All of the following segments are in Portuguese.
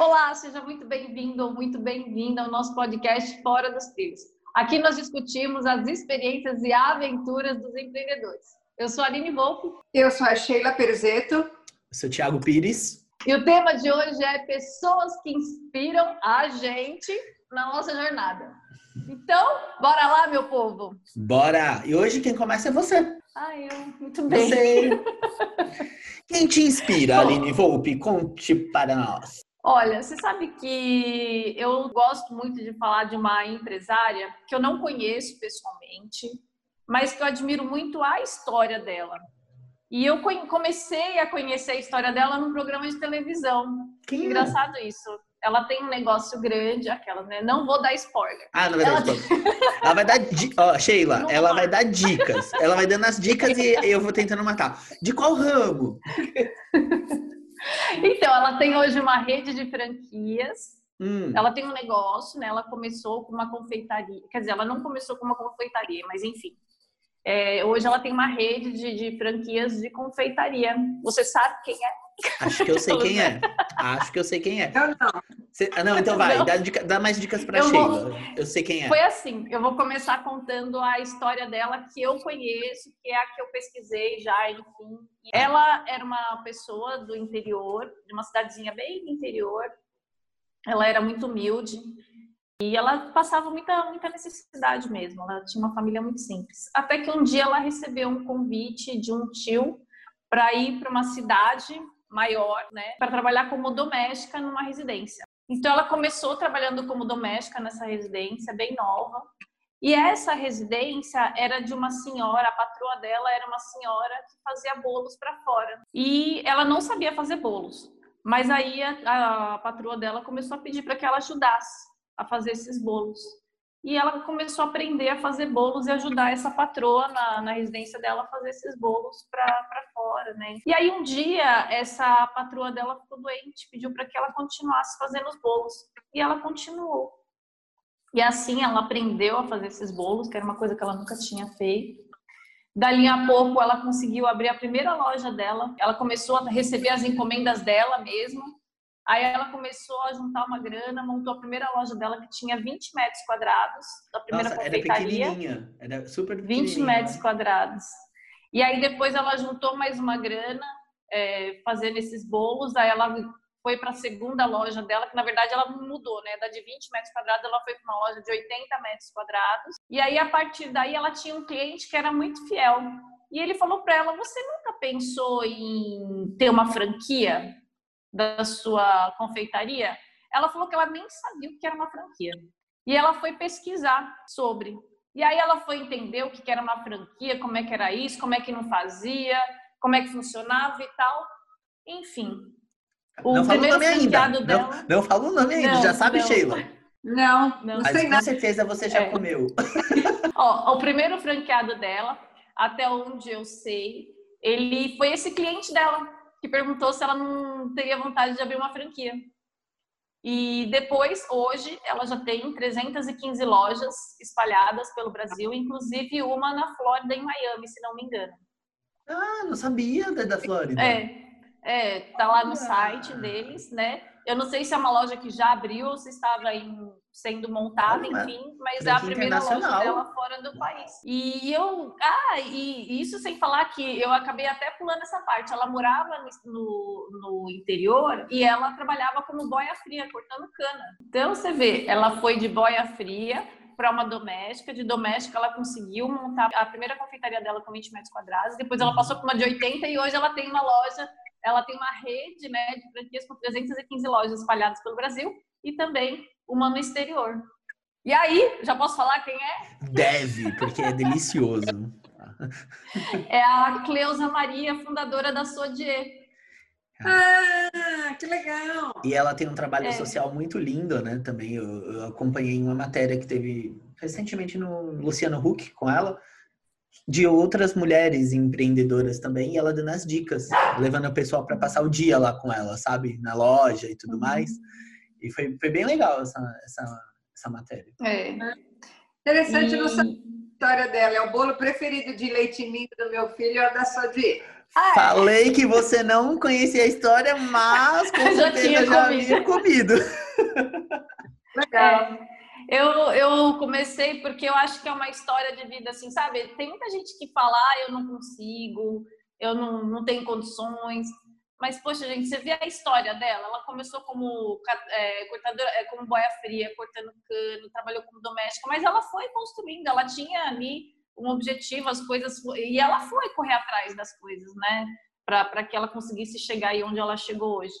Olá, seja muito bem-vindo ou muito bem-vinda ao nosso podcast Fora dos Trilhos. Aqui nós discutimos as experiências e aventuras dos empreendedores. Eu sou a Aline Wolff. Eu sou a Sheila Perzeto. Eu sou o Thiago Pires. E o tema de hoje é pessoas que inspiram a gente na nossa jornada. Então, bora lá, meu povo? Bora! E hoje quem começa é você. Ah, eu. Muito bem. Você. quem te inspira, Aline Volpe? Conte para nós. Olha, você sabe que eu gosto muito de falar de uma empresária que eu não conheço pessoalmente, mas que eu admiro muito a história dela. E eu comecei a conhecer a história dela num programa de televisão. Que engraçado isso. Ela tem um negócio grande, aquela, né? Não vou dar spoiler. Ah, não vai ela... dar spoiler. ela vai dar. Ó, oh, Sheila, não ela vai. vai dar dicas. Ela vai dando as dicas e eu vou tentando matar. De qual ramo? Então, ela tem hoje uma rede de franquias. Hum. Ela tem um negócio, né? Ela começou com uma confeitaria. Quer dizer, ela não começou com uma confeitaria, mas enfim. É, hoje ela tem uma rede de, de, franquias de confeitaria. Você sabe quem é? Acho que eu sei quem é. Acho que eu sei quem é. Eu não. Você, ah, não, então vai, dá, dica, dá, mais dicas para Sheila. Vou, eu sei quem é. Foi assim, eu vou começar contando a história dela que eu conheço, que é a que eu pesquisei já, enfim. Ela era uma pessoa do interior, de uma cidadezinha bem interior. Ela era muito humilde e ela passava muita, muita necessidade mesmo. Ela tinha uma família muito simples. Até que um dia ela recebeu um convite de um tio para ir para uma cidade maior, né, para trabalhar como doméstica numa residência. Então ela começou trabalhando como doméstica nessa residência, bem nova. E essa residência era de uma senhora, a patroa dela era uma senhora que fazia bolos para fora. E ela não sabia fazer bolos. Mas aí a, a patroa dela começou a pedir para que ela ajudasse a fazer esses bolos. E ela começou a aprender a fazer bolos e ajudar essa patroa na, na residência dela a fazer esses bolos para fora, né? E aí um dia essa patroa dela ficou doente, pediu para que ela continuasse fazendo os bolos. E ela continuou. E assim ela aprendeu a fazer esses bolos, que era uma coisa que ela nunca tinha feito. Dali a pouco ela conseguiu abrir a primeira loja dela. Ela começou a receber as encomendas dela mesmo Aí ela começou a juntar uma grana, montou a primeira loja dela que tinha 20 metros quadrados, a primeira Nossa, confeitaria. Era pequenininha, era super pequenininha. 20 metros quadrados. E aí depois ela juntou mais uma grana é, fazendo esses bolos, aí ela foi para a segunda loja dela, que na verdade ela mudou, né? Da de 20 metros quadrados, ela foi para uma loja de 80 metros quadrados. E aí, a partir daí, ela tinha um cliente que era muito fiel. E ele falou para ela: Você nunca pensou em ter uma franquia? Da sua confeitaria, ela falou que ela nem sabia o que era uma franquia. E ela foi pesquisar sobre. E aí ela foi entender o que era uma franquia, como é que era isso, como é que não fazia, como é que funcionava e tal. Enfim. O não fala o nome ainda. Dela... Não, não fala o nome ainda, não, já sabe, não. Sheila. Não, não Mas com certeza você já é. comeu. Ó, o primeiro franqueado dela, até onde eu sei, ele foi esse cliente dela que perguntou se ela não teria vontade de abrir uma franquia. E depois, hoje, ela já tem 315 lojas espalhadas pelo Brasil, inclusive uma na Flórida, em Miami, se não me engano. Ah, não sabia da, da Flórida. É, é, tá lá no site deles, né? Eu não sei se é uma loja que já abriu ou se estava em sendo montada, enfim, mas é a primeira loja dela fora do país. E eu, ah, e isso sem falar que eu acabei até pulando essa parte. Ela morava no, no interior e ela trabalhava como boia fria, cortando cana. Então você vê, ela foi de boia fria para uma doméstica. De doméstica, ela conseguiu montar a primeira confeitaria dela com 20 metros quadrados. Depois, ela passou para uma de 80 e hoje ela tem uma loja. Ela tem uma rede né, de franquias com 315 lojas espalhadas pelo Brasil e também uma no exterior. E aí, já posso falar quem é? Deve, porque é delicioso. é a Cleusa Maria, fundadora da Sodier. Ah, que legal! E ela tem um trabalho é. social muito lindo, né? Também eu, eu, acompanhei uma matéria que teve recentemente no Luciano Huck com ela, de outras mulheres empreendedoras também, e ela dando as dicas, levando o pessoal para passar o dia lá com ela, sabe? Na loja e tudo uhum. mais. E foi, foi bem legal essa, essa, essa matéria. É. Interessante, e... não saber a história dela. É o bolo preferido de leite ninho do meu filho, é da sua de Ah, é. Falei que você não conhecia a história, mas com já tinha já comido. havia comido. Legal. É, eu, eu comecei porque eu acho que é uma história de vida, assim, sabe? Tem muita gente que fala, ah, eu não consigo, eu não, não tenho condições. Mas, poxa, gente, você vê a história dela. Ela começou como é, cortadora, é, como boia fria, cortando cano, trabalhou como doméstica, mas ela foi construindo, ela tinha ali um objetivo, as coisas, e ela foi correr atrás das coisas, né? Para que ela conseguisse chegar aí onde ela chegou hoje.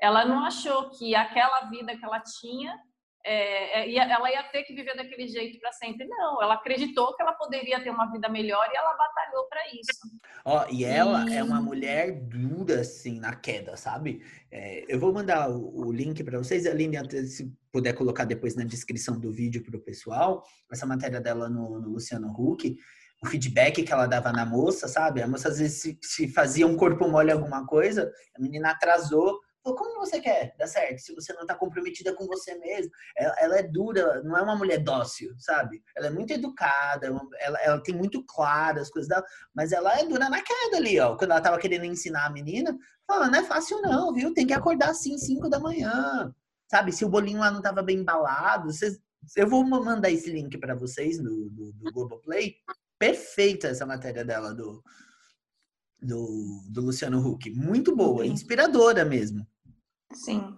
Ela não achou que aquela vida que ela tinha é, é ela ia ter que viver daquele jeito para sempre. Não, ela acreditou que ela poderia ter uma vida melhor e ela batalhou para isso. Ó, e ela e... é uma mulher dura, assim, na queda, sabe? É, eu vou mandar o, o link para vocês, Aline, se puder colocar depois na descrição do vídeo para o pessoal, essa matéria dela no, no Luciano Huck, o feedback que ela dava na moça, sabe? A moça às vezes se, se fazia um corpo mole alguma coisa, a menina atrasou como você quer dar certo se você não está comprometida com você mesmo? Ela, ela, é dura, não é uma mulher dócil, sabe? Ela é muito educada, é ela, ela tem muito claro as coisas dela, mas ela é dura na queda ali, ó. Quando ela tava querendo ensinar a menina, fala, não é fácil não, viu? Tem que acordar assim, 5 da manhã. Sabe, se o bolinho lá não tava bem embalado, vocês, eu vou mandar esse link para vocês do, do, do Globoplay. Perfeita essa matéria dela do, do, do Luciano Huck. Muito boa, inspiradora mesmo. Sim.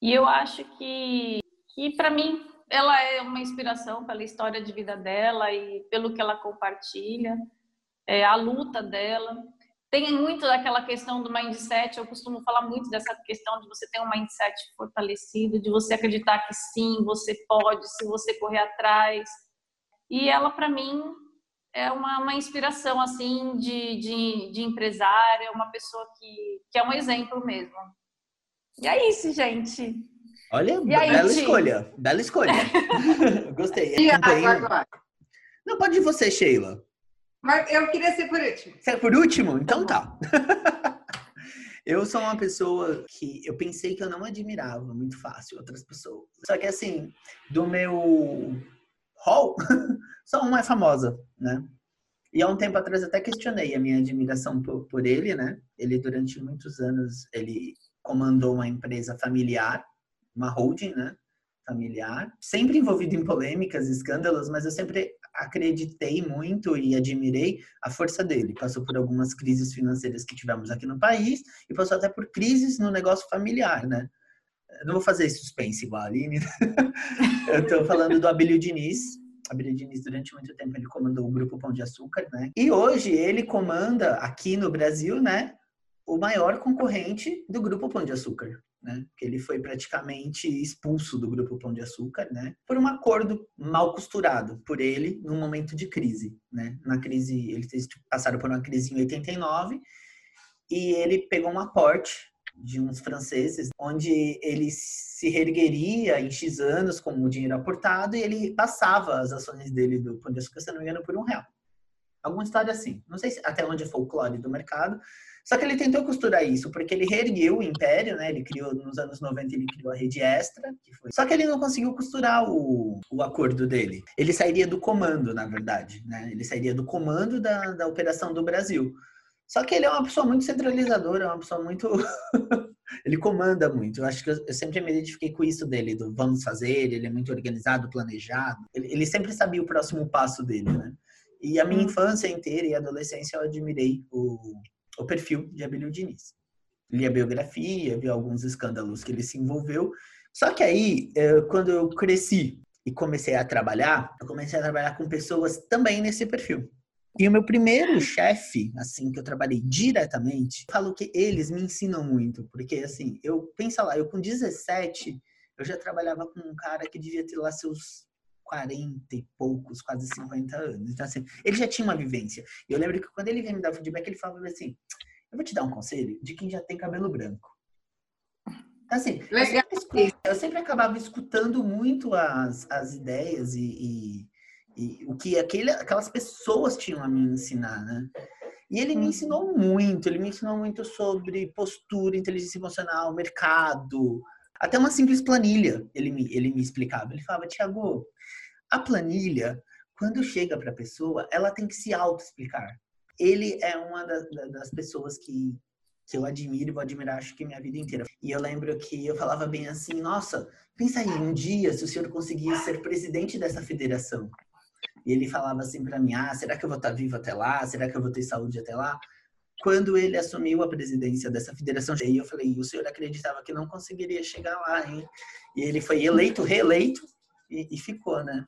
E eu acho que, que para mim, ela é uma inspiração pela história de vida dela e pelo que ela compartilha, é, a luta dela. Tem muito daquela questão do mindset, eu costumo falar muito dessa questão de você ter um mindset fortalecido, de você acreditar que sim, você pode, se você correr atrás. E ela, para mim, é uma, uma inspiração, assim, de, de, de empresária, uma pessoa que, que é um exemplo mesmo. E é isso, gente. Olha, e bela aí, escolha. Bela escolha. Gostei. E agora? Não, pode ir você, Sheila. Mas eu queria ser por último. Você é por último? Então tá. eu sou uma pessoa que eu pensei que eu não admirava muito fácil outras pessoas. Só que assim, do meu hall, só uma é famosa, né? E há um tempo atrás até questionei a minha admiração por, por ele, né? Ele durante muitos anos ele comandou uma empresa familiar, uma holding, né? Familiar, sempre envolvido em polêmicas, escândalos, mas eu sempre acreditei muito e admirei a força dele. Passou por algumas crises financeiras que tivemos aqui no país e passou até por crises no negócio familiar, né? Eu não vou fazer suspense igual a Aline. eu estou falando do Abílio Diniz. Abílio Diniz, durante muito tempo, ele comandou o Grupo Pão de Açúcar, né? E hoje ele comanda aqui no Brasil, né? O maior concorrente do Grupo Pão de Açúcar, né? Que ele foi praticamente expulso do Grupo Pão de Açúcar, né? Por um acordo mal costurado por ele num momento de crise, né? Na crise, eles passaram por uma crise em 89 e ele pegou um aporte de uns franceses, onde ele se reergueria em X anos com o dinheiro aportado e ele passava as ações dele do Pão de Açúcar, se não me engano, por um real. Alguma história assim. Não sei até onde é folclore do mercado, só que ele tentou costurar isso, porque ele reergueu o império, né? Ele criou, nos anos 90, ele criou a rede extra. Foi... Só que ele não conseguiu costurar o, o acordo dele. Ele sairia do comando, na verdade, né? Ele sairia do comando da, da operação do Brasil. Só que ele é uma pessoa muito centralizadora, é uma pessoa muito. ele comanda muito. Eu acho que eu, eu, sempre me identifiquei com isso dele, do vamos fazer, ele é muito organizado, planejado. Ele, ele sempre sabia o próximo passo dele, né? E a minha uhum. infância inteira e adolescência eu admirei o, o perfil de Abílio Diniz. Li a biografia, vi alguns escândalos que ele se envolveu. Só que aí, é, quando eu cresci e comecei a trabalhar, eu comecei a trabalhar com pessoas também nesse perfil. E o meu primeiro chefe, assim, que eu trabalhei diretamente, falou que eles me ensinam muito, porque assim, eu pensa lá, eu com 17, eu já trabalhava com um cara que devia ter lá seus 40 e poucos, quase 50 anos. Então, assim, ele já tinha uma vivência. E eu lembro que quando ele veio me dar feedback, ele falava assim: Eu vou te dar um conselho de quem já tem cabelo branco. Então, assim, eu sempre, eu sempre, acabava escutando muito as, as ideias e, e, e, o que aquele, aquelas pessoas tinham a me ensinar, né? E ele me uhum. ensinou muito, ele me ensinou muito sobre postura, inteligência emocional, mercado, até uma simples planilha, ele me, ele me explicava. Ele falava, Tiago, a planilha, quando chega para a pessoa, ela tem que se auto-explicar. ele é uma das, das pessoas que, que eu admiro e vou admirar, acho que minha vida inteira. E eu lembro que eu falava bem assim, nossa, pensa aí, um dia, se o senhor conseguir ser presidente dessa federação. E ele falava assim para mim, ah, será que eu vou estar vivo até lá? Será que eu vou ter saúde até lá? Quando ele assumiu a presidência dessa federação, eu falei, o senhor acreditava que não conseguiria chegar lá, hein? E ele foi eleito, reeleito e, e ficou, né?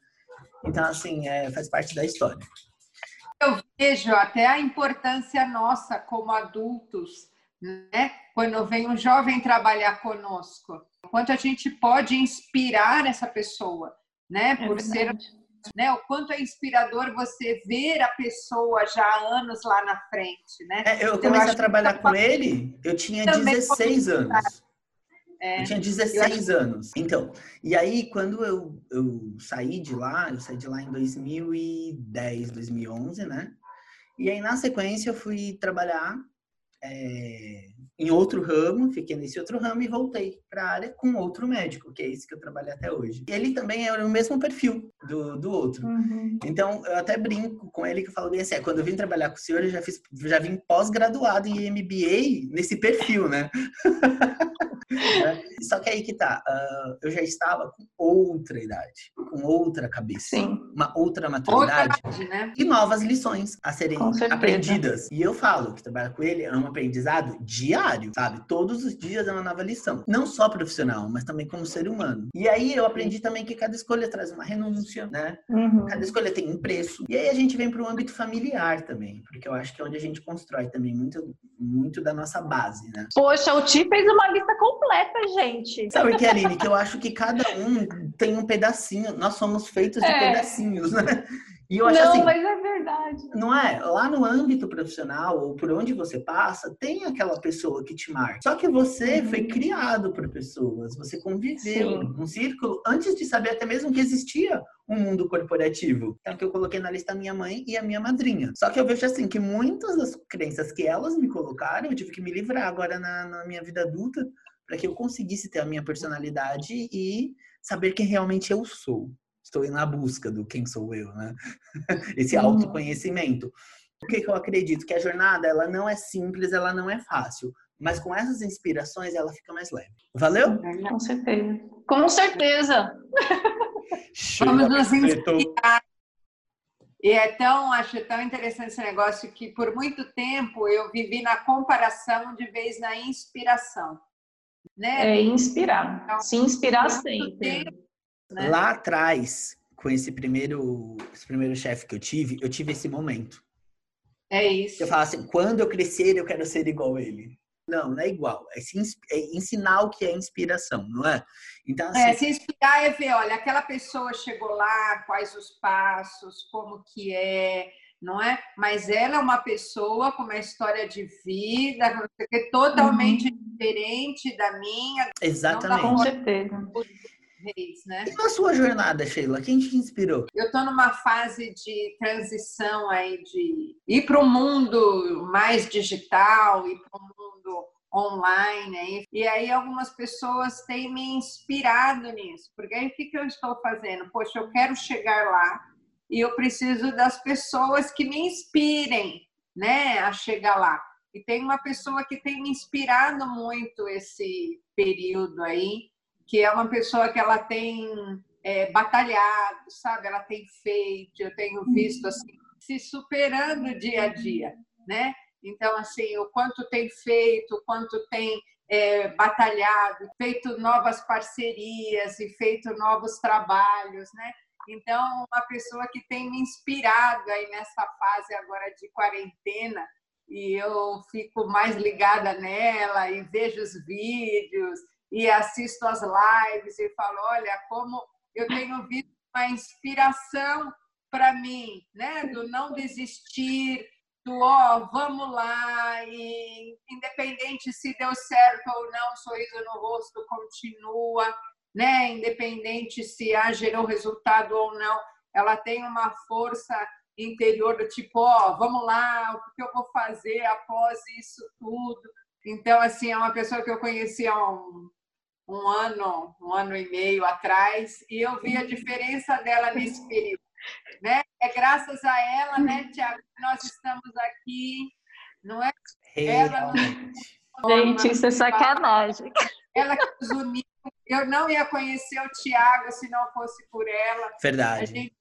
Então, assim, é, faz parte da história. Eu vejo até a importância nossa como adultos, né? Quando vem um jovem trabalhar conosco, quanto a gente pode inspirar essa pessoa, né? É Por ser né? O quanto é inspirador você ver a pessoa já há anos lá na frente, né? É, eu comecei eu a trabalhar com ele, eu tinha 16 anos. É, eu tinha 16 eu anos. Então, e aí quando eu, eu saí de lá, eu saí de lá em 2010, 2011, né? E aí na sequência eu fui trabalhar é, em outro ramo, fiquei nesse outro ramo e voltei para a área com outro médico, que é esse que eu trabalho até hoje. E ele também é o mesmo perfil do, do outro. Uhum. Então, eu até brinco com ele que eu falo bem assim, é, quando eu vim trabalhar com o senhor, eu já, fiz, já vim pós-graduado em MBA nesse perfil, né? Né? Só que aí que tá, uh, eu já estava com outra idade, com outra cabeça, Sim. uma outra maturidade outra, né? e novas lições a serem aprendidas. E eu falo que trabalhar com ele é um aprendizado diário, sabe? Todos os dias é uma nova lição, não só profissional, mas também como ser humano. E aí eu aprendi também que cada escolha traz uma renúncia, né? Uhum. Cada escolha tem um preço. E aí a gente vem para o âmbito familiar também, porque eu acho que é onde a gente constrói também muito, muito da nossa base, né? Poxa, o Ti fez uma lista completa completa, gente. Sabe o que, Aline? Que eu acho que cada um tem um pedacinho. Nós somos feitos de é. pedacinhos, né? E eu acho não, assim, mas é verdade. Não é? Lá no âmbito profissional, ou por onde você passa, tem aquela pessoa que te marca. Só que você uhum. foi criado por pessoas, você conviveu Sim. num círculo antes de saber até mesmo que existia um mundo corporativo. Então, que eu coloquei na lista a minha mãe e a minha madrinha. Só que eu vejo assim que muitas das crenças que elas me colocaram, eu tive que me livrar agora na, na minha vida adulta para que eu conseguisse ter a minha personalidade e saber quem realmente eu sou. Estou na busca do quem sou eu, né? Esse autoconhecimento. O que, que eu acredito? Que a jornada, ela não é simples, ela não é fácil. Mas com essas inspirações, ela fica mais leve. Valeu? Com certeza. Com certeza. Vamos nos inspirar. E é tão, acho tão interessante esse negócio que por muito tempo eu vivi na comparação de vez na inspiração né? É inspirar. Então, se inspirar sempre. né? Lá atrás, com esse primeiro, esse primeiro chefe que eu tive, eu tive esse momento. É isso. Eu falo assim, quando eu crescer, eu quero ser igual a ele. Não, não é igual. É, se, é ensinar o que é inspiração, não é? Então, é, assim... é, se inspirar é ver, olha, aquela pessoa chegou lá, quais os passos, como que é, não é? Mas ela é uma pessoa com uma história de vida que totalmente uhum. diferente da minha. Exatamente. Com certeza. Reis, né? E na sua jornada, Sheila, quem te inspirou? Eu estou numa fase de transição aí de ir para o mundo mais digital, ir para o mundo online aí. E aí algumas pessoas têm me inspirado nisso. Porque aí o que, que eu estou fazendo? Poxa, eu quero chegar lá e eu preciso das pessoas que me inspirem, né, a chegar lá. E tem uma pessoa que tem me inspirado muito esse período aí, que é uma pessoa que ela tem é, batalhado, sabe? Ela tem feito, eu tenho visto assim, se superando dia a dia, né? Então, assim, o quanto tem feito, o quanto tem é, batalhado, feito novas parcerias e feito novos trabalhos, né? Então, uma pessoa que tem me inspirado aí nessa fase agora de quarentena, e eu fico mais ligada nela e vejo os vídeos e assisto as lives e falo, olha, como eu tenho visto uma inspiração para mim, né? Do não desistir, do ó, oh, vamos lá, e independente se deu certo ou não, sorriso no rosto continua né? Independente se a gerou resultado ou não, ela tem uma força interior do tipo, ó, oh, vamos lá, o que eu vou fazer após isso tudo. Então, assim, é uma pessoa que eu conheci há um, um ano, um ano e meio atrás, e eu vi a diferença dela nesse período. Né? é graças a ela, né, Tiago, que nós estamos aqui, não é? Ela Gente, isso é sacanagem. Ela que nos uniu. Eu não ia conhecer o Tiago se não fosse por ela. Verdade. Gente,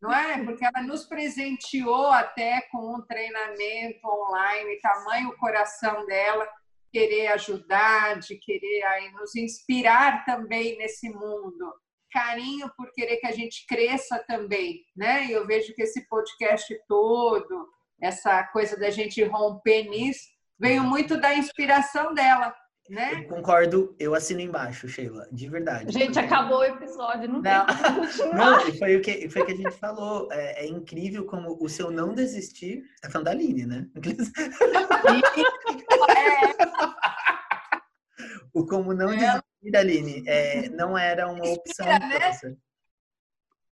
não é? Porque ela nos presenteou até com um treinamento online, tamanho coração dela, querer ajudar, de querer aí nos inspirar também nesse mundo. Carinho por querer que a gente cresça também, né? E eu vejo que esse podcast todo, essa coisa da gente romper nisso, veio muito da inspiração dela, né? Eu concordo, eu assino embaixo, Sheila, de verdade. Gente, acabou o episódio, não, Não. tem. Não, foi o que, foi o que a gente falou. É, é incrível como o seu não desistir. Tá falando da Aline, né? É, O como não É. desistir, Aline, é, não era uma opção. Inspira, né? nossa.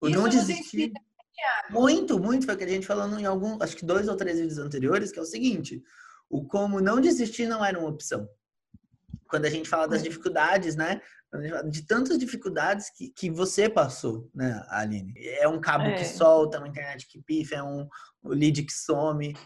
O Isso não desistir. Muito, muito. Foi o que a gente falou em algum, acho que dois ou três vídeos anteriores, que é o seguinte: o como não desistir não era uma opção. Quando a gente fala das dificuldades, né? Quando a gente fala De tantas dificuldades que, que você passou, né, Aline? É um cabo É. que solta, é uma internet que pifa, é um lead que some.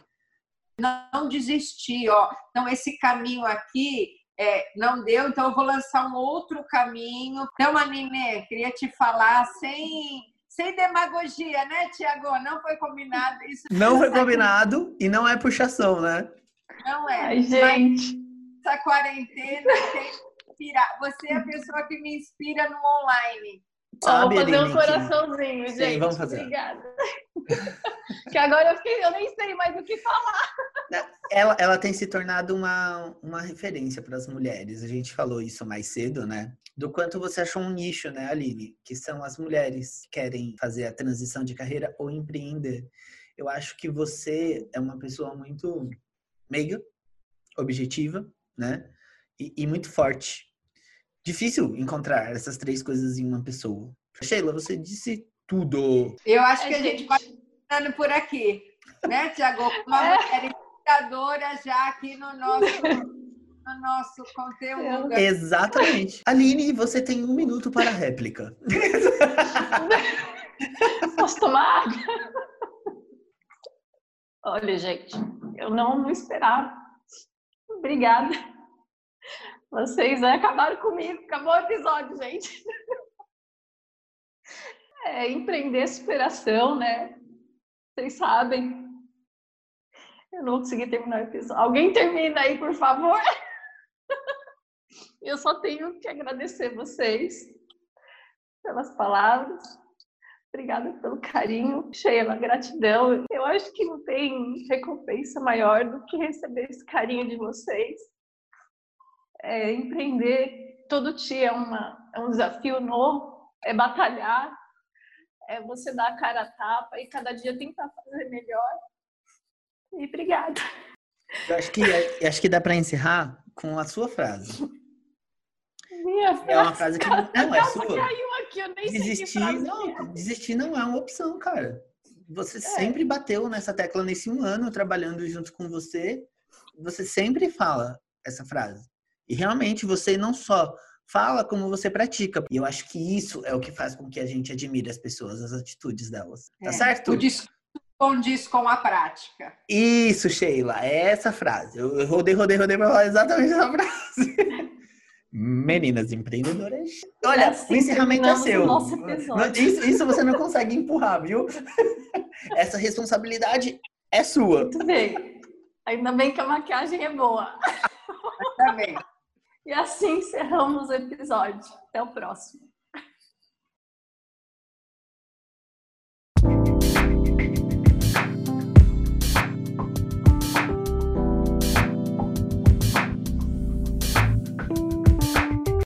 não desistir, ó. Então esse caminho aqui é, não deu, então eu vou lançar um outro caminho. Então, Aline, queria te falar sem sem demagogia, né, Tiago? Não foi combinado isso. Não foi combinado e não é puxação, né? Não é. Ai, gente. Essa quarentena tem que inspirar. Você é a pessoa que me inspira no online. Ó, vou Sabe, fazer Aline, um que- coraçãozinho, Sim, gente. vamos fazer. Obrigada. que agora eu, fiquei, eu nem sei mais o que falar. Ela, ela tem se tornado uma, uma referência para as mulheres. A gente falou isso mais cedo, né? Do quanto você achou um nicho, né, Aline? Que são as mulheres que querem fazer a transição de carreira ou empreender. Eu acho que você é uma pessoa muito meiga, objetiva, né? E, e muito forte. Difícil encontrar essas três coisas em uma pessoa. Sheila, você disse tudo. Eu acho que a gente vai ficando por aqui, né, Tiago? Uma É. mulher inspiradora já aqui no nosso, no nosso conteúdo. Exatamente. Aline, você tem um minuto para a réplica. Posso tomar água? Olha, gente, eu não, não esperava. Obrigada. Vocês né, acabaram comigo. Acabou o episódio, gente. É, empreender é superação, né? Vocês sabem. Eu não vou conseguir terminar o episódio. Alguém termina aí, por favor. Eu só tenho que agradecer vocês pelas palavras. Obrigada pelo carinho, Sheila, gratidão. Acho que não tem recompensa maior do que receber esse carinho de vocês. É, empreender todo dia é, uma, é um desafio novo, é batalhar, é você dar a cara a tapa e cada dia tentar fazer melhor. E obrigada. Eu acho que, acho que dá para encerrar com a sua frase. Minha É uma frase frase que não, não é capa sua. caiu aqui, eu nem sei que Desistir frase que é. não, desistir não é uma opção, cara. Você sempre bateu nessa tecla nesse um ano trabalhando junto com você. Você sempre fala essa frase. E realmente você não só fala como você pratica. E eu acho que isso é o que faz com que a gente admire as pessoas, as atitudes delas. Tá É, certo? O discurso condiz com a prática. Isso, Sheila, é essa frase. Eu eu rodei, rodei, rodei pra falar exatamente essa frase. Meninas empreendedoras. Olha, Assim o encerramento é seu. Isso, isso você não consegue empurrar, viu? Essa responsabilidade é sua. Muito bem. Ainda bem que a maquiagem é boa. Tá bem. E assim encerramos o episódio. Até o próximo.